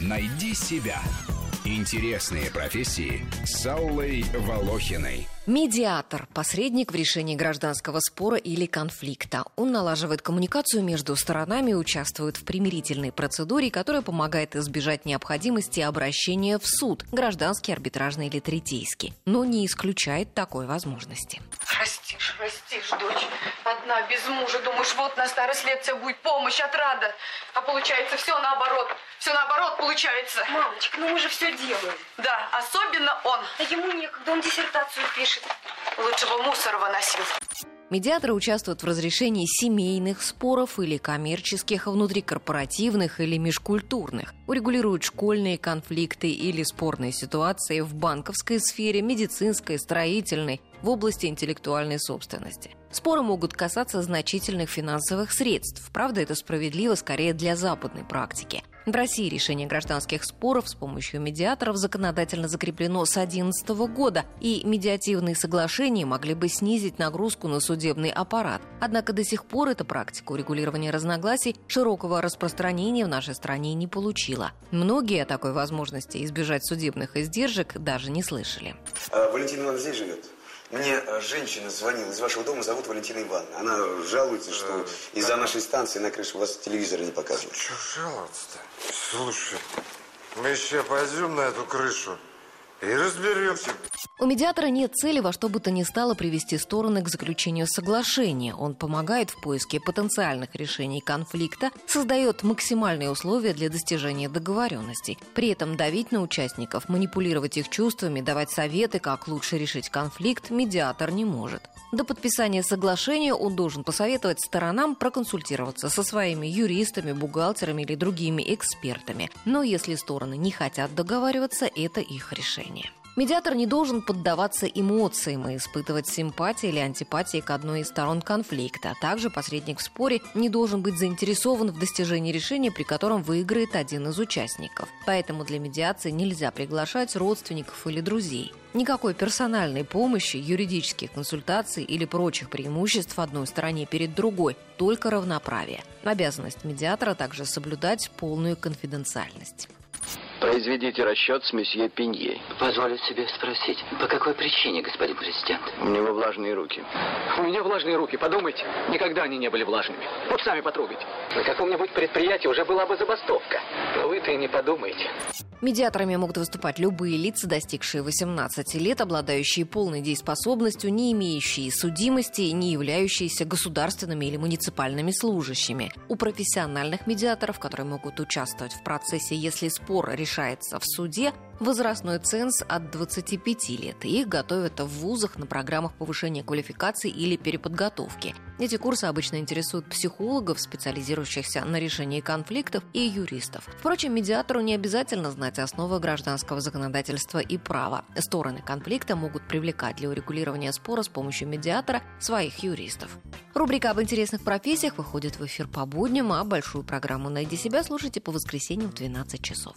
Найди себя. Интересные профессии с Аллой Волохиной. Медиатор – посредник в решении гражданского спора или конфликта. Он налаживает коммуникацию между сторонами и участвует в примирительной процедуре, которая помогает избежать необходимости обращения в суд – гражданский, арбитражный или третейский, но не исключает такой возможности. Растишь, растишь, дочь. Одна, без мужа. Думаешь, вот на старость лет тебе будет помощь, отрада. А получается все наоборот. Все наоборот получается. Мамочка, ну мы же все делаем. Да, особенно он. А ему некогда, он диссертацию пишет. Лучше бы мусор выносил. Медиаторы участвуют в разрешении семейных споров или коммерческих, внутрикорпоративных или межкультурных, урегулируют школьные конфликты или спорные ситуации в банковской сфере, медицинской, строительной, в области интеллектуальной собственности. Споры могут касаться значительных финансовых средств. Правда, это справедливо скорее для западной практики. В России решение гражданских споров с помощью медиаторов законодательно закреплено с 2011 года, и медиативные соглашения могли бы снизить нагрузку на судебный аппарат. Однако до сих пор эта практика урегулирования разногласий широкого распространения в нашей стране не получила. Многие о такой возможности избежать судебных издержек даже не слышали. А, Валентина здесь живет? Мне э, женщина звонила из вашего дома, зовут Валентина Ивановна. Она жалуется, что из-за нашей станции на крыше у вас телевизора не показывают. Что жаловаться-то? Слушай, мы еще пойдем на эту крышу и разберемся. У медиатора нет цели во что бы то ни стало привести стороны к заключению соглашения. Он помогает в поиске потенциальных решений конфликта, создает максимальные условия для достижения договоренностей. При этом давить на участников, манипулировать их чувствами, давать советы, как лучше решить конфликт, медиатор не может. До подписания соглашения он должен посоветовать сторонам проконсультироваться со своими юристами, бухгалтерами или другими экспертами. Но если стороны не хотят договариваться, это их решение. Медиатор не должен поддаваться эмоциям и испытывать симпатии или антипатии к одной из сторон конфликта. А также посредник в споре не должен быть заинтересован в достижении решения, при котором выиграет один из участников. Поэтому для медиации нельзя приглашать родственников или друзей. Никакой персональной помощи, юридических консультаций или прочих преимуществ одной стороне перед другой, только равноправие. Обязанность медиатора также соблюдать полную конфиденциальность. Произведите расчет с месье Пинье. Позволю себе спросить, по какой причине, господин президент? У него влажные руки. У меня влажные руки, подумайте. Никогда они не были влажными. Вот сами потрогайте. На каком-нибудь предприятии уже была бы забастовка. Но вы-то и не подумайте. Медиаторами могут выступать любые лица, достигшие 18 лет, обладающие полной дееспособностью, не имеющие судимости, не являющиеся государственными или муниципальными служащими. У профессиональных медиаторов, которые могут участвовать в процессе, если спор решается в суде, возрастной ценз от 25 лет. Их готовят в вузах на программах повышения квалификации или переподготовки. Эти курсы обычно интересуют психологов, специализирующихся на решении конфликтов, и юристов. Впрочем, медиатору не обязательно знать основы гражданского законодательства и права. Стороны конфликта могут привлекать для урегулирования спора с помощью медиатора своих юристов. Рубрика об интересных профессиях выходит в эфир по будням, а большую программу «Найди себя» слушайте по воскресеньям в 12 часов.